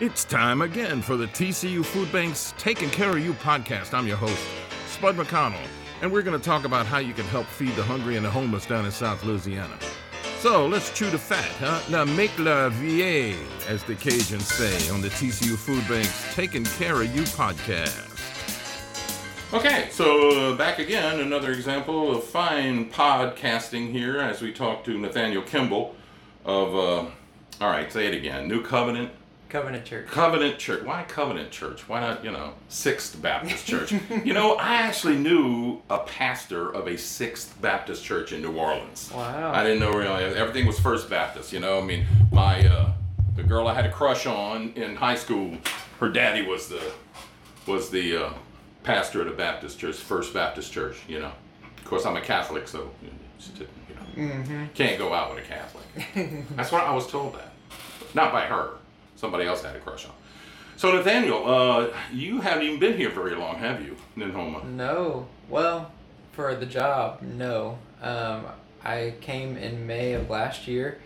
It's time again for the TCU Food Bank's Taking Care of You podcast. I'm your host, Spud McConnell, and we're going to talk about how you can help feed the hungry and the homeless down in South Louisiana. So let's chew the fat, huh? Now make la vie, as the Cajuns say on the TCU Food Bank's Taking Care of You podcast. Okay, so uh, back again, another example of fine podcasting here as we talk to Nathaniel Kimball of, uh, all right, say it again, New Covenant Covenant Church. Covenant Church. Why Covenant Church? Why not, you know, Sixth Baptist Church? you know, I actually knew a pastor of a Sixth Baptist Church in New Orleans. Wow. I didn't know really. Everything was First Baptist, you know. I mean, my uh, the girl I had a crush on in high school, her daddy was the was the uh, pastor at a Baptist church, First Baptist Church. You know. Of course, I'm a Catholic, so you know, Mm-hmm. can't go out with a Catholic. That's what I was told that. Not by her. Somebody else had a crush on. So Nathaniel, uh, you haven't even been here very long, have you, in Houma? No. Well, for the job, no. Um, I came in May of last year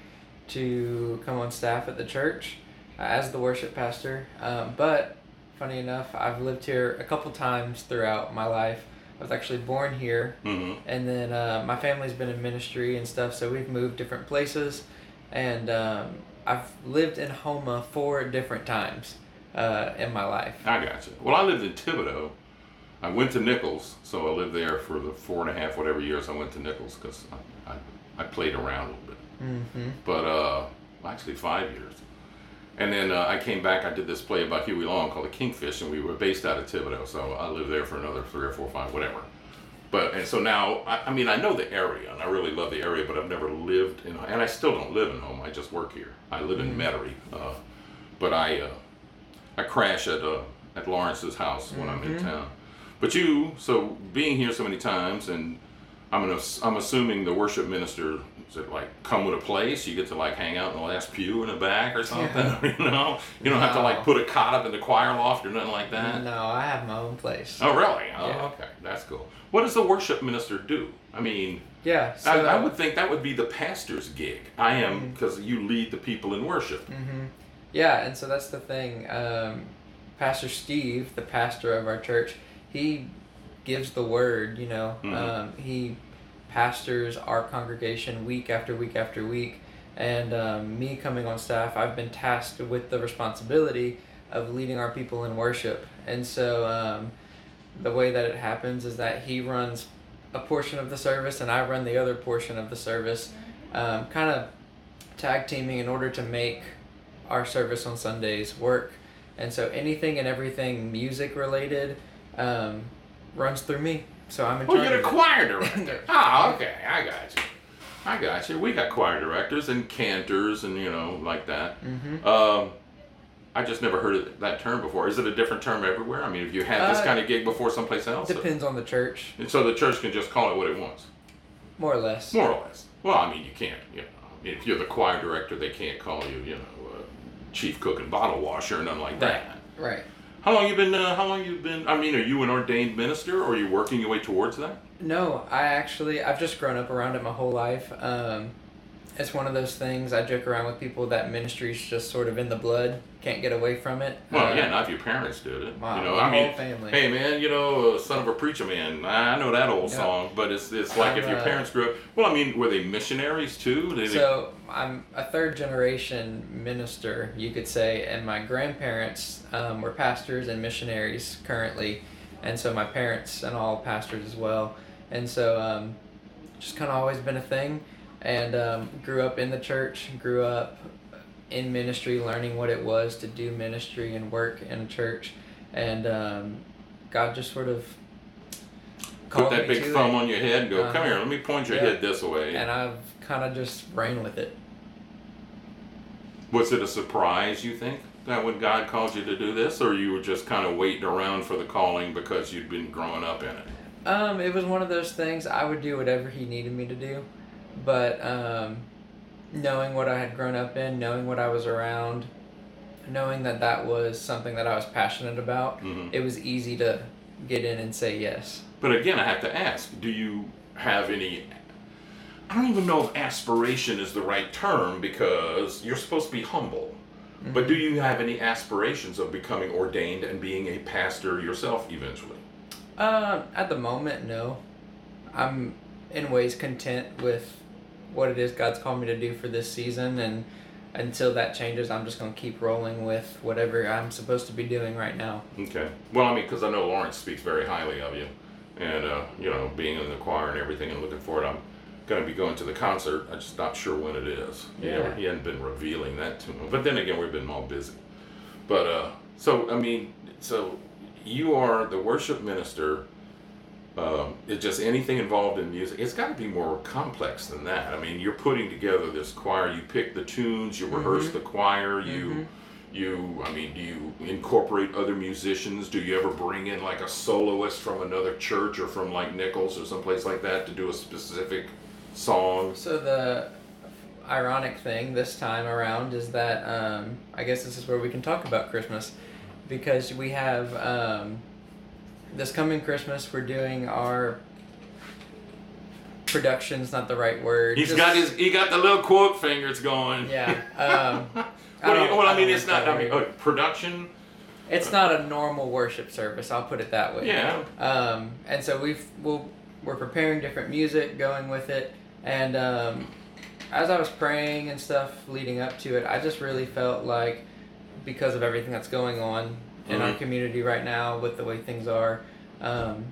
to come on staff at the church uh, as the worship pastor. Um, but funny enough, I've lived here a couple times throughout my life. I was actually born here, Mm-hmm. and then uh, my family's been in ministry and stuff, so we've moved different places, and um, I've lived in Houma four different times uh, in my life. I got you. Well, I lived in Thibodaux. I went to Nicholls, so I lived there for the four and a half, whatever years I went to Nicholls, because I, I, I played around a little bit. Mm-hmm. But uh, actually, five years. And then uh, I came back. I did this play about Huey Long called The Kingfish, and we were based out of Thibodaux. So I lived there for another three or four, five, whatever. But and so now, I, I mean, I know the area, and I really love the area, but I've never lived in, and I still don't live in home. I just work here. I live in Metairie, uh, but I uh, I crash at uh, at Lawrence's house when I'm in town. But you, so being here so many times, and I'm gonna, I'm assuming the worship minister is it like come with a place? You get to like hang out in the last pew in the back or something. yeah. you know, you don't have to like put a cot up in the choir loft or nothing like that. No, I have my own place. Oh, really? Oh, Yeah. okay, that's cool. What does the worship minister do? I mean, Yeah. So, I, I would think that would be the pastor's gig. I am Mm-hmm. because you lead the people in worship. hmm Yeah, and so that's the thing. Um, pastor Steve, the pastor of our church, he gives the word. You know, Mhm. um, he pastors our congregation week after week after week. And um, me coming on staff, I've been tasked with the responsibility of leading our people in worship. And so um, the way that it happens is that he runs a portion of the service and I run the other portion of the service, um, kind of tag teaming in order to make our service on Sundays work. And so anything and everything music related um, runs through me. So I'm in Oh, charge. you're the of it. choir director. oh, okay, I got you. I got you. We got choir directors and cantors and you know like that. Mhm. Um, I just never heard of that term before. Is it a different term everywhere? I mean, if you had this Uh, kind of gig before someplace else? Depends on the church, And so the church can just call it what it wants, more or less. more or less. Well, I mean, you can't. You know, if you're the choir director, they can't call you, you know, uh, chief cook and bottle washer or nothing like that. Right. How long you been? Uh, how long you been? I mean, are you an ordained minister, or are you working your way towards that? No, I actually I've just grown up around it my whole life. Um, it's one of those things I joke around with people that ministry's just sort of in the blood, can't get away from it. Well, Uh, yeah, not if your parents did it. Wow, you know, I mean, whole family. hey man, you know, uh, son of a preacher man. I know that old Yeah. song, but it's it's like if I'm, your uh, parents grew up. Well, I mean, were they missionaries too? Did they- So I'm a third generation minister, you could say, and my grandparents um, were pastors and missionaries currently, and so my parents and all pastors as well, and so um, just kind of always been a thing, and um, grew up in the church, grew up in ministry, learning what it was to do ministry and work in a church, and um, God just sort of put that big thumb it, on your head and go, "Come Uh-huh. here, let me point your Yeah. head this way." and I've kind of just ran with it. Was it a surprise? You think that when God called you to do this, or you were just kind of waiting around for the calling because you'd been growing up in it? Um, it was one of those things I would do whatever he needed me to do, but um, knowing what I had grown up in, knowing what I was around, knowing that that was something that I was passionate about, Mhm. it was easy to get in and say yes. But again, I have to ask: Do you have any? I don't even know if aspiration is the right term because you're supposed to be humble. But do you have any aspirations of becoming ordained and being a pastor yourself eventually? Uh, at the moment, no. I'm in ways content with what it is God's called me to do for this season, and until that changes, I'm just gonna keep rolling with whatever I'm supposed to be doing right now. Okay. Well, I mean, because I know Lawrence speaks very highly of you, and uh, you know, being in the choir and everything, and looking forward. I'm going to be going to the concert. I'm just not sure when it is. He, Yeah. never, he hadn't been revealing that to me. But then again, we've been all busy. But uh, so I mean, so you are the worship minister. Um, it's just anything involved in music. It's got to be more complex than that. I mean, you're putting together this choir. You pick the tunes. You rehearse the choir. You, you. I mean, do you incorporate other musicians? Do you ever bring in like a soloist from another church or from like Nicholls or someplace like that to do a specific song? So the ironic thing this time around is that um, I guess this is where we can talk about Christmas, because we have um, this coming Christmas we're doing our production's not the right word. He's just- got his. He got the little quote fingers going. yeah. Um, Well, you- well, I mean, don't it's not. I mean, uh, production. it's not a normal worship service. I'll put it that way. Yeah. Um, and so we've we'll, we're preparing different music, going with it, and um, as I was praying and stuff leading up to it, I just really felt like because of everything that's going on in our Mhm. community right now with the way things are, um,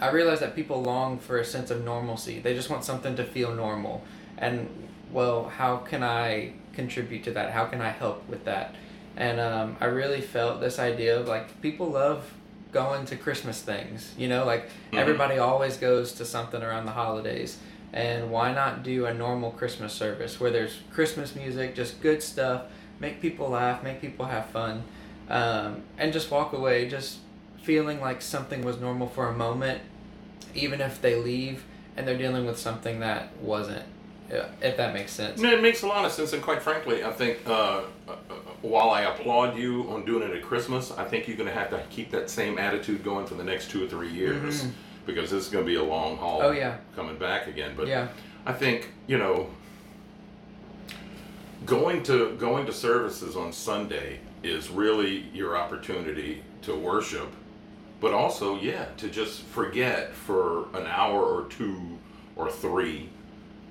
I realized that people long for a sense of normalcy. They just want something to feel normal, and well, how can I contribute to that? How can I help with that? And um, I really felt this idea of like people love going to Christmas things. You know, like Mhm. everybody always goes to something around the holidays. And why not do a normal Christmas service where there's Christmas music, just good stuff, make people laugh, make people have fun, um, and just walk away just feeling like something was normal for a moment, even if they leave and they're dealing with something that wasn't, if that makes sense. No, it makes a lot of sense, and quite frankly, I think uh, uh, while I applaud you on doing it at Christmas, I think you're going to have to keep that same attitude going for the next two or three years Mhm. Because this is going to be a long haul. Oh, yeah. coming back again. But Yeah. I think you know, going to going to services on Sunday is really your opportunity to worship, but also yeah, to just forget for an hour or two or three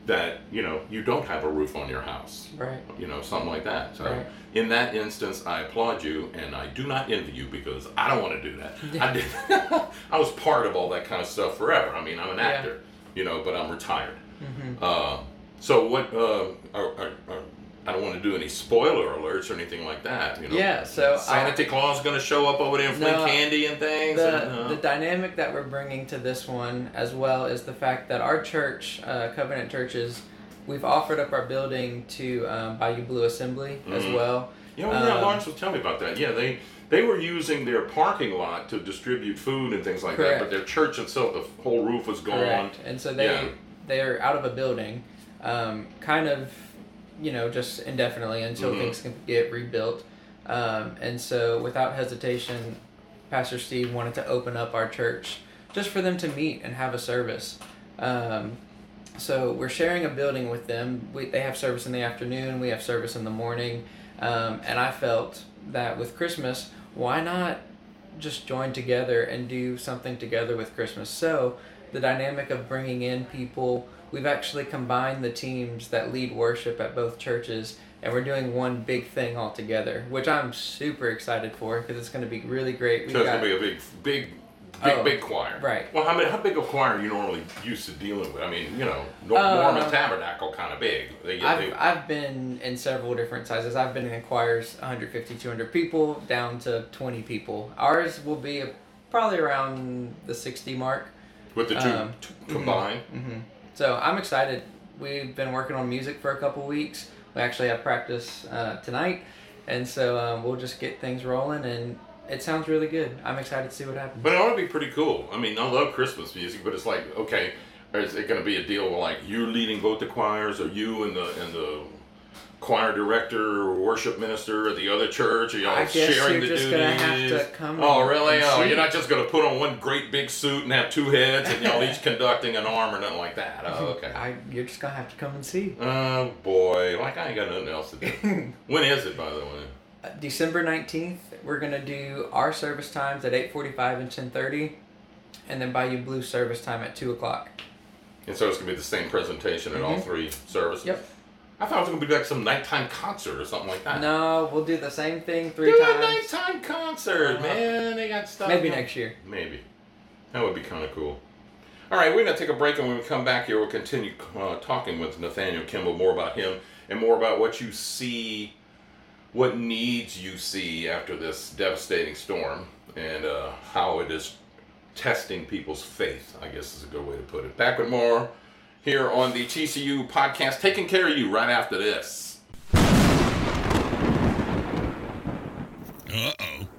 that you know you don't have a roof on your house Right. you know, something like that. So Right. in that instance, I applaud you, and I do not envy you because I don't want to do that. I did. I was part of all that kind of stuff forever. I mean, I'm an Yeah. actor, you know, but I'm retired. hmm Uh, so what? Uh, are, are, are, I don't want to do any spoiler alerts or anything like that. You know. Yeah, so I- Santa Claus going to show up over there and fling No, candy and things. the, and, uh, the dynamic that we're bringing to this one as well is the fact that our church uh, covenant churches we've offered up our building to um, bayou blue assembly as Mhm. well Yeah, well, yeah, Um, Lawrence was telling me about that. Yeah, they they were using their parking lot to distribute food and things like that, but their church itself, the whole roof was gone. correct and so they Yeah. they're out of a building um, kind of you know just indefinitely until Mhm. things can get rebuilt um, and so without hesitation pastor steve wanted to open up our church just for them to meet and have a service um, so we're sharing a building with them. We, they have service in the afternoon. We have service in the morning, um, and I felt that with Christmas, why not just join together and do something together with Christmas? So the dynamic of bringing in people, we've actually combined the teams that lead worship at both churches, and we're doing one big thing all together, which I'm super excited for because it's going to be really great. So it's gonna be a big, big, big, Oh, big choir. right. Well, how many, how big a choir are you normally used to dealing with? I mean, you know, Nor- Uh, Tabernacle kind of big. They, I've, I've been in several different sizes. I've been in choirs 150, 200 people down to 20 people. Ours will be probably around the 60 mark. with the two um, t- combined. hmm So I'm excited. We've been working on music for a couple weeks. We actually have practice uh, tonight. And so um, we'll just get things rolling and it sounds really good. I'm excited to see what happens. But it ought to be pretty cool. I mean, I love Christmas music, but it's like, okay, is it going to be a deal like you leading both the choirs, or you and the and the choir director or worship minister at the other church, y'all I guess sharing you're the just duties? gonna have to come Oh, and- really? and Oh, see. you're not just going to put on one great big suit and have two heads, and y'all each conducting an arm or nothing like that. Oh, okay. I, you're just going to have to come and see. Oh boy, like I ain't got nothing else to do. When is it, by the way? Uh, December 19th, we're going to do our service times at 8.45 and 10.30, and then Bayou Blue service time at 2 o'clock. And so it's gonna be the same presentation at all Mhm. three services. Yep. I thought it was gonna be like some nighttime concert or something like that. No, we'll do the same thing three Do a nighttime concert, Uh, man. They got stuff. Maybe next year. Maybe. That would be kind of cool. All right, we're going to take a break, and when we come back here, we'll continue uh, talking with Nathaniel Kimball more about him and more about what you see, what needs you see after this devastating storm, and uh, how it is testing people's faith, I guess is a good way to put it. Back with more here on the TCU podcast, taking care of you right after this. Uh-oh,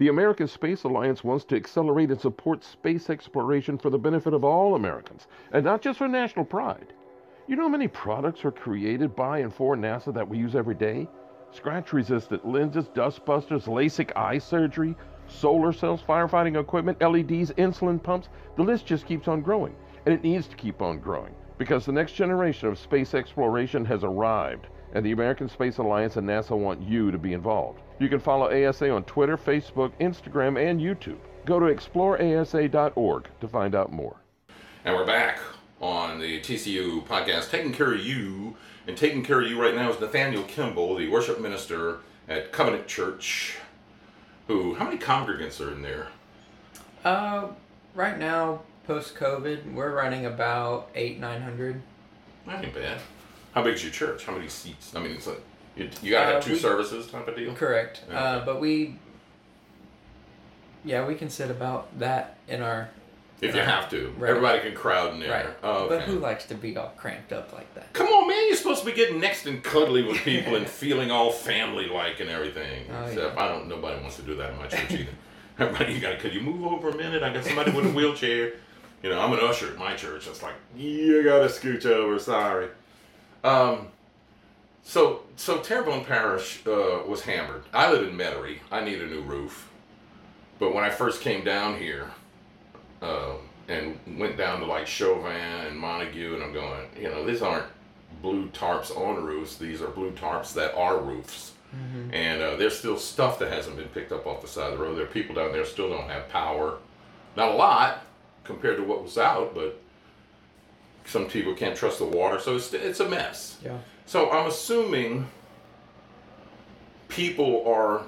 The American Space Alliance wants to accelerate and support space exploration for the benefit of all Americans, and not just for national pride. You know how many products are created by and for NASA that we use every day? Scratch resistant lenses, dust busters, LASIK eye surgery, solar cells, firefighting equipment, LEDs, insulin pumps. The list just keeps on growing, and it needs to keep on growing because the next generation of space exploration has arrived, and the American Space Alliance and NASA want you to be involved. You can follow ASA on Twitter, Facebook, Instagram, and YouTube. Go to exploreasa.org to find out more. And we're back on the TCU podcast, taking care of you. And taking care of you right now is Nathaniel Kimball, the worship minister at Covenant Church. Who? How many congregants are in there? Uh, right now, post-COVID, we're running about eight, 900. That ain't bad. How big's your church? How many seats? I mean, it's like you, you gotta Uh, have two we- services type of deal. Correct. Yeah. Uh, but we, yeah, we can sit about that in our If you have to, Right. everybody can crowd in there. right. Oh, okay. But who likes to be all cramped up like that? Come on, man! You're supposed to be getting next and cuddly with people and feeling all family-like and everything. Oh, Except yeah. I don't. Nobody wants to do that in my church either. Everybody, you gotta. Could you move over a minute? I got somebody with a wheelchair. You know, I'm an usher at my church. It's like you gotta scooch over. Sorry. Um. So so Terrebonne Parish uh, was hammered. I live in Metairie. I need a new roof. But when I first came down here, uh, and went down to like Chauvin and Montegut, and I'm going, you know, these aren't blue tarps on roofs. These are blue tarps that are roofs. And uh, there's still stuff that hasn't been picked up off the side of the road. There are people down there still don't have power. Not a lot compared to what was out, but some people can't trust the water, so it's it's a mess. Yeah. So I'm assuming people are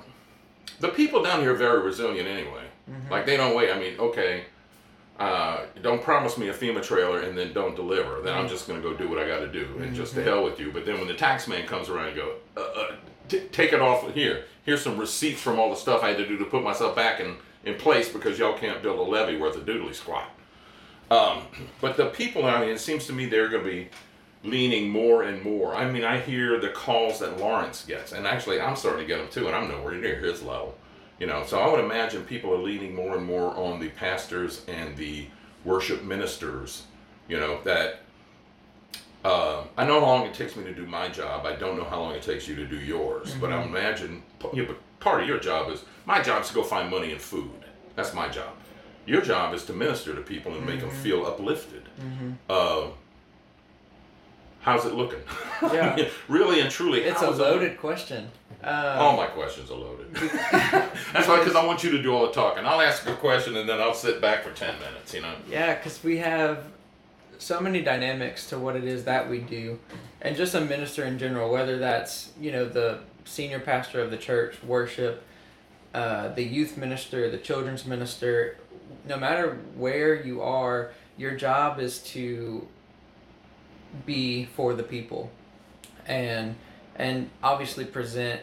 the people down here are very resilient anyway. Like they don't wait. I mean, okay, uh, don't promise me a FEMA trailer and then don't deliver. Then I'm just gonna go do what I got to do and just to hell with you. But then when the tax man comes around and go, uh, uh, t- take it off here. Here's some receipts from all the stuff I had to do to put myself back in in place because y'all can't build a levee worth a doodly squat. Um, but the people, I here, it seems to me they're going to be leaning more and more. I mean, I hear the calls that Lawrence gets, and actually, I'm starting to get them too, and I'm nowhere near his level. You know, so I would imagine people are leaning more and more on the pastors and the worship ministers. You know that. Uh, I know how long it takes me to do my job. I don't know how long it takes you to do yours. But I imagine, yeah, but part of your job is my job is to go find money and food. That's my job. Your job is to minister to people and make them feel uplifted. Uh, how's it looking? Yeah. really and truly, It's a how's it loaded question. Uh, All my questions are loaded. That's why, because I want you to do all the talking. I'll ask a question and then I'll sit back for 10 minutes, you know? Yeah, because we have so many dynamics to what it is that we do, and just a minister in general, whether that's you know the senior pastor of the church, worship, uh, the youth minister, the children's minister, no matter where you are, your job is to be for the people, and and obviously present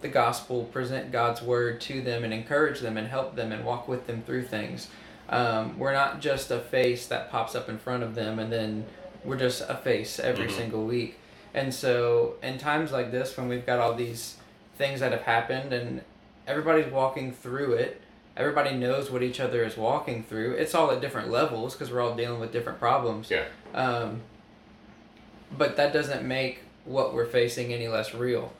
the gospel, present God's word to them, and encourage them, and help them, and walk with them through things. Um, we're not just a face that pops up in front of them, and then we're just a face every Mhm. single week. And so, in times like this, when we've got all these things that have happened, and everybody's walking through it. Everybody knows what each other is walking through. It's all at different levels because we're all dealing with different problems. Yeah. Um, but that doesn't make what we're facing any less real.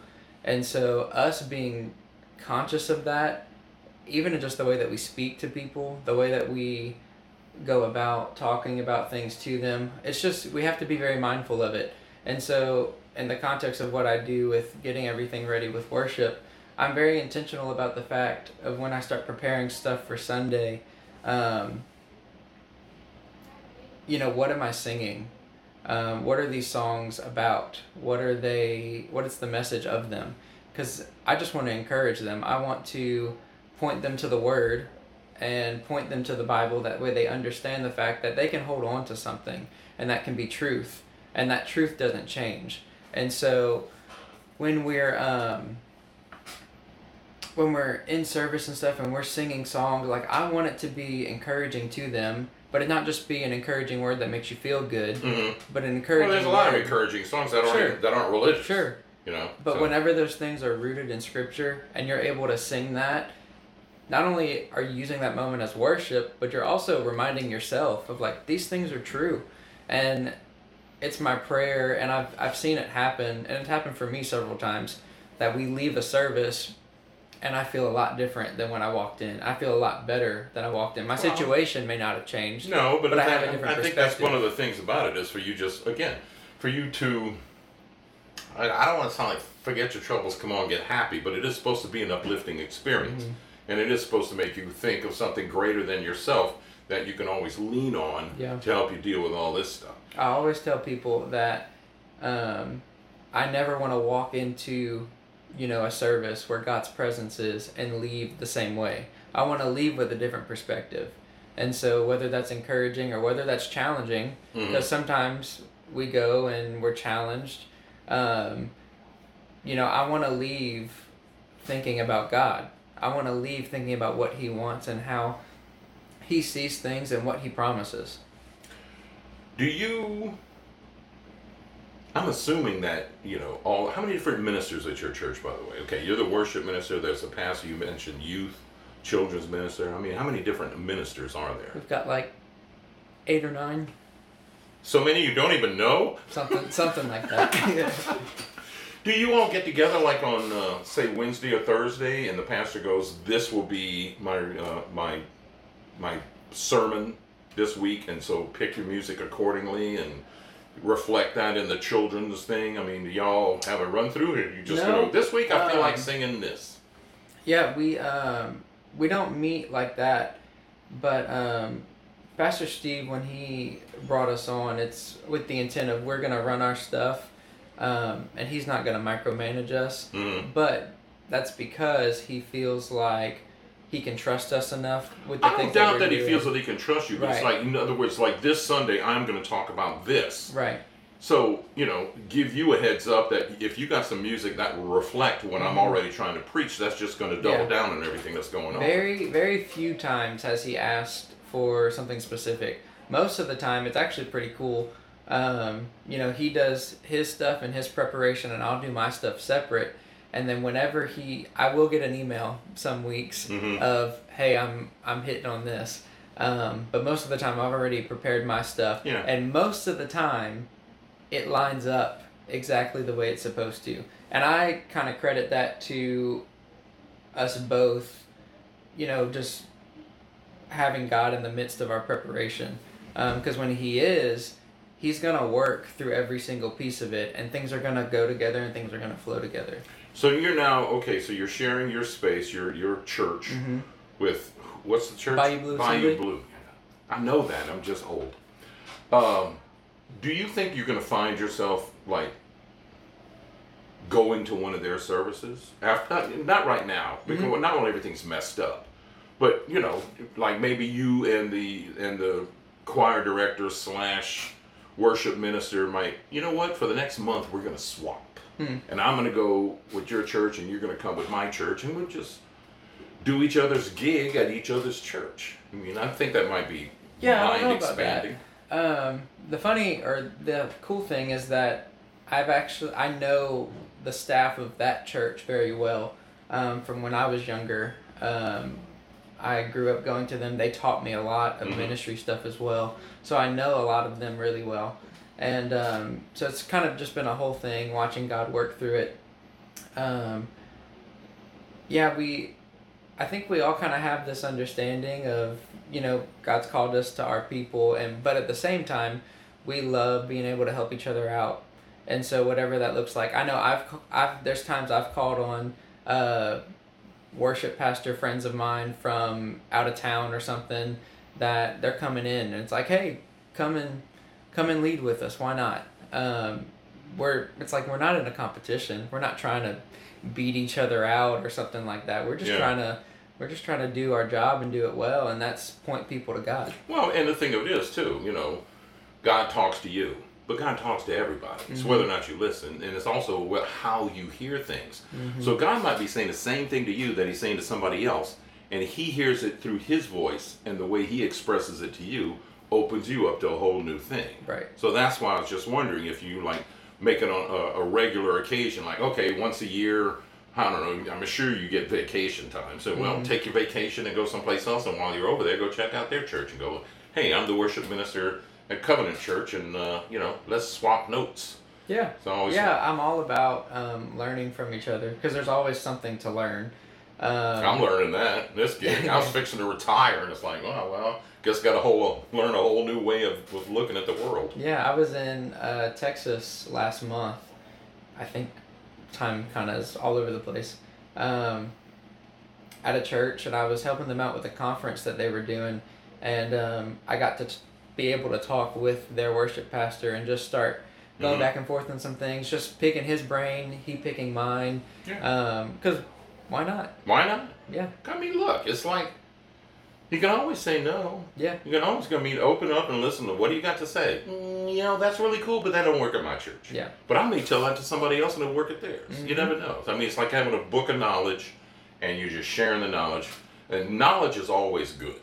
And so, us being conscious of that, even in just the way that we speak to people, the way that we go about talking about things to them, it's just we have to be very mindful of it. And so, in the context of what I do with getting everything ready with worship, I'm very intentional about the fact of when I start preparing stuff for Sunday. Um, you know, what am I singing? Um, what are these songs about? What are they? What is the message of them? Because I just want to encourage them. I want to point them to the Word and point them to the Bible. That way, they understand the fact that they can hold on to something, and that can be truth, and that truth doesn't change. And so, when we're um, when we're in service and stuff, and we're singing songs, like I want it to be encouraging to them but it not just be an encouraging word that makes you feel good, Mm-hmm. but an encouraging. Well, there's a lot of encouraging songs that aren't Sure. that aren't religious. Sure, You know. but so- whenever those things are rooted in Scripture and you're able to sing that, not only are you using that moment as worship, but you're also reminding yourself of like these things are true, and it's my prayer, and I've I've seen it happen, and it's happened for me several times that we leave a service. And I feel a lot different than when I walked in. I feel a lot better than I walked in. My Well- situation may not have changed. No, but, But I I, have a think- different I think that's one of the things about it is for you just again for you to. I, I don't want to sound like forget your troubles, come on, get happy, but it is supposed to be an uplifting experience, Mm-hmm. and it is supposed to make you think of something greater than yourself that you can always lean on Yeah. to help you deal with all this stuff. I always tell people that um, I never want to walk into, you know, a service where God's presence is and leave the same way. I want to leave with a different perspective. And so whether that's encouraging or whether that's challenging, Mhm. because sometimes we go and we're challenged, um, you know, I want to leave thinking about God. I want to leave thinking about what He wants and how He sees things and what He promises. Do you? I'm assuming that you know all. How many different ministers at your church, by the way? Okay, you're the worship minister. There's a pastor. You mentioned youth, children's minister. I mean, how many different ministers are there? We've got like eight or nine, So many you don't even know. something something like that. Do you all get together like on uh, say Wednesday or Thursday, and the pastor goes, "This will be my uh, my my sermon this week," and so pick your music accordingly and reflect that in the children's thing. I mean, do y'all have a run through, or you just No, go, "This week I feel like um, singing this." yeah, we um we don't meet like that, but um, Pastor Steve when he brought us on, it's with the intent of we're gonna run our stuff, um, and he's not gonna micromanage us. Mm. But that's because he feels like he can trust us enough with the I don't doubt we're that he feels that he can trust you, but it's like, in other words, like this Sunday, I'm going to talk about this. right. So, you know, give you a heads up that if you got some music that will reflect what I'm already trying to preach, that's just going to double Mm-hmm. Yeah. down on everything that's going on. Very, very few times has he asked for something specific. Most of the time, it's actually pretty cool. Um, you know, he does his stuff and his preparation, and I'll do my stuff separate. And then whenever he, I will get an email some weeks Mhm. of, "Hey, I'm I'm hitting on this," um, but most of the time I've already prepared my stuff, Yeah. and most of the time, it lines up exactly the way it's supposed to. And I kind of credit that to us both, you know, just having God in the midst of our preparation. Because when He is, He's going to work through every single piece of it, and things are going to go together and things are going to flow together. So you're now okay. So you're sharing your space, your your church, with what's the church? Mm-hmm. Bayou Blue Bayou Assembly. Blue. I know that. I'm just old. Um, do you think you're going to find yourself like going to one of their services after? Not, not right now, because Mm-hmm. not when everything's messed up, but you know, like maybe you and the and the choir director slash worship minister might. You know what? For the next month, we're going to swap Hmm. and I'm gonna go with your church, and you're gonna come with my church, and we'll just do each other's gig at each other's church. I mean, I think that might be Yeah, I don't know about that. Um, the funny or the cool thing is that I've actually I know the staff of that church very well. um, from when I was younger. Um, I grew up going to them. They taught me a lot of Mhm. ministry stuff as well. So I know a lot of them really well. And um, so it's kind of just been a whole thing watching God work through it. Um, yeah, we, I think we all kind of have this understanding of, you know, God's called us to our people, and but at the same time, we love being able to help each other out. And so whatever that looks like, I know I've I've there's times I've called on uh, worship pastor friends of mine from out of town or something that they're coming in and it's like, hey, come and come and lead with us. Why not? Um, we're it's like we're not in a competition. We're not trying to beat each other out or something like that. We're just Yeah. trying to we're just trying to do our job and do it well, and that's point people to God. Well, and the thing of it is too, you know, God talks to you, but God talks to everybody. It's Mm-hmm. whether or not you listen, and it's also what, how you hear things. Mm-hmm. So God might be saying the same thing to you that He's saying to somebody else, and He hears it through His voice, and the way He expresses it to you opens you up to a whole new thing. Right. So that's why I was just wondering if you like make it on a, a regular occasion, like okay, once a year. I don't know. I'm sure you get vacation time. So, well, take your vacation and go someplace else. And while you're over there, go check out their church and go, hey, I'm the worship minister at Covenant Church, and uh, you know, let's swap notes. Yeah. So Yeah, I'm all about um, learning from each other because there's always something to learn. Um, I'm learning that this gig. I was fixing to retire, and it's like, oh well, guess got a whole learn a whole new way of, of looking at the world. Yeah, I was in uh, Texas last month. I think time kind of is all over the place. Um, at a church, and I was helping them out with a conference that they were doing, and um, I got to t- be able to talk with their worship pastor and just start going Mhm. back and forth on some things, just picking his brain, he picking mine. Yeah. Because why not? Why not? Yeah, I mean, look, it's like you can always say no. yeah, You can always go meet, open up, and listen to what do you got to say. Mm, you know, that's really cool, but that don't work at my church. yeah. But I may tell that to somebody else and it'll work at theirs. You Mhm. never know. I mean, it's like having a book of knowledge and you're just sharing the knowledge. And knowledge is always good.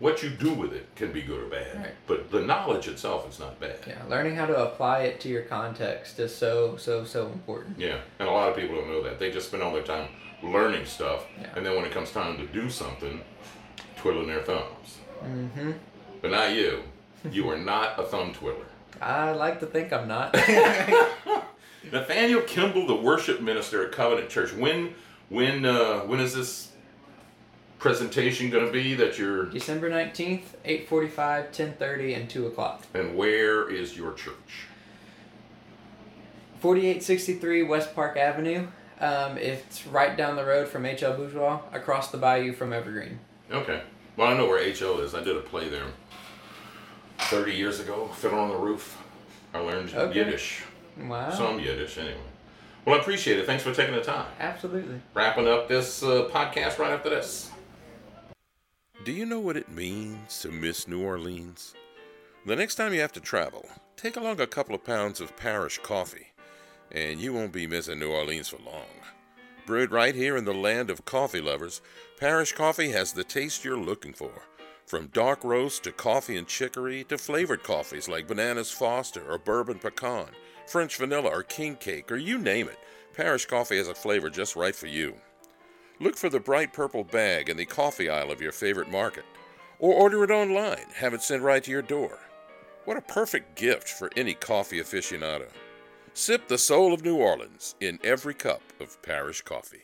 What you do with it can be good or bad. Right. But the knowledge itself is not bad. Yeah, learning how to apply it to your context is so so so important. Yeah. And a lot of people don't know that. They just spend all their time learning stuff. Yeah. And then when it comes time to do something, twiddling their thumbs. hmm But not you. You are not a thumb twiddler. I like to think I'm not. Nathaniel Kimball, the worship minister at Covenant Church. When when uh, when is this presentation going to be that you're December 19th, 8:45, 10:30 and 2 o'clock. and where is your church? 4863 West Park Avenue. Um, it's right down the road from HL Bourgeois, across the bayou from Evergreen. Okay. Well, I know where HL is. I did a play there 30 years ago, Fiddle on the Roof. I learned Okay. Yiddish. Wow. Some Yiddish, anyway. Well, I appreciate it. Thanks for taking the time. Absolutely. Wrapping up this uh, podcast right after this. Do you know what it means to miss New Orleans? The next time you have to travel, take along a couple of pounds of parish coffee, and you won't be missing New Orleans for long. Brewed right here in the land of coffee lovers, Parish Coffee has the taste you're looking for. From dark roast to coffee and chicory to flavored coffees like Bananas Foster or Bourbon Pecan, French Vanilla or King Cake, or you name it, Parish Coffee has a flavor just right for you. Look for the bright purple bag in the coffee aisle of your favorite market, or order it online, have it sent right to your door. What a perfect gift for any coffee aficionado. Sip the soul of New Orleans in every cup of parish coffee.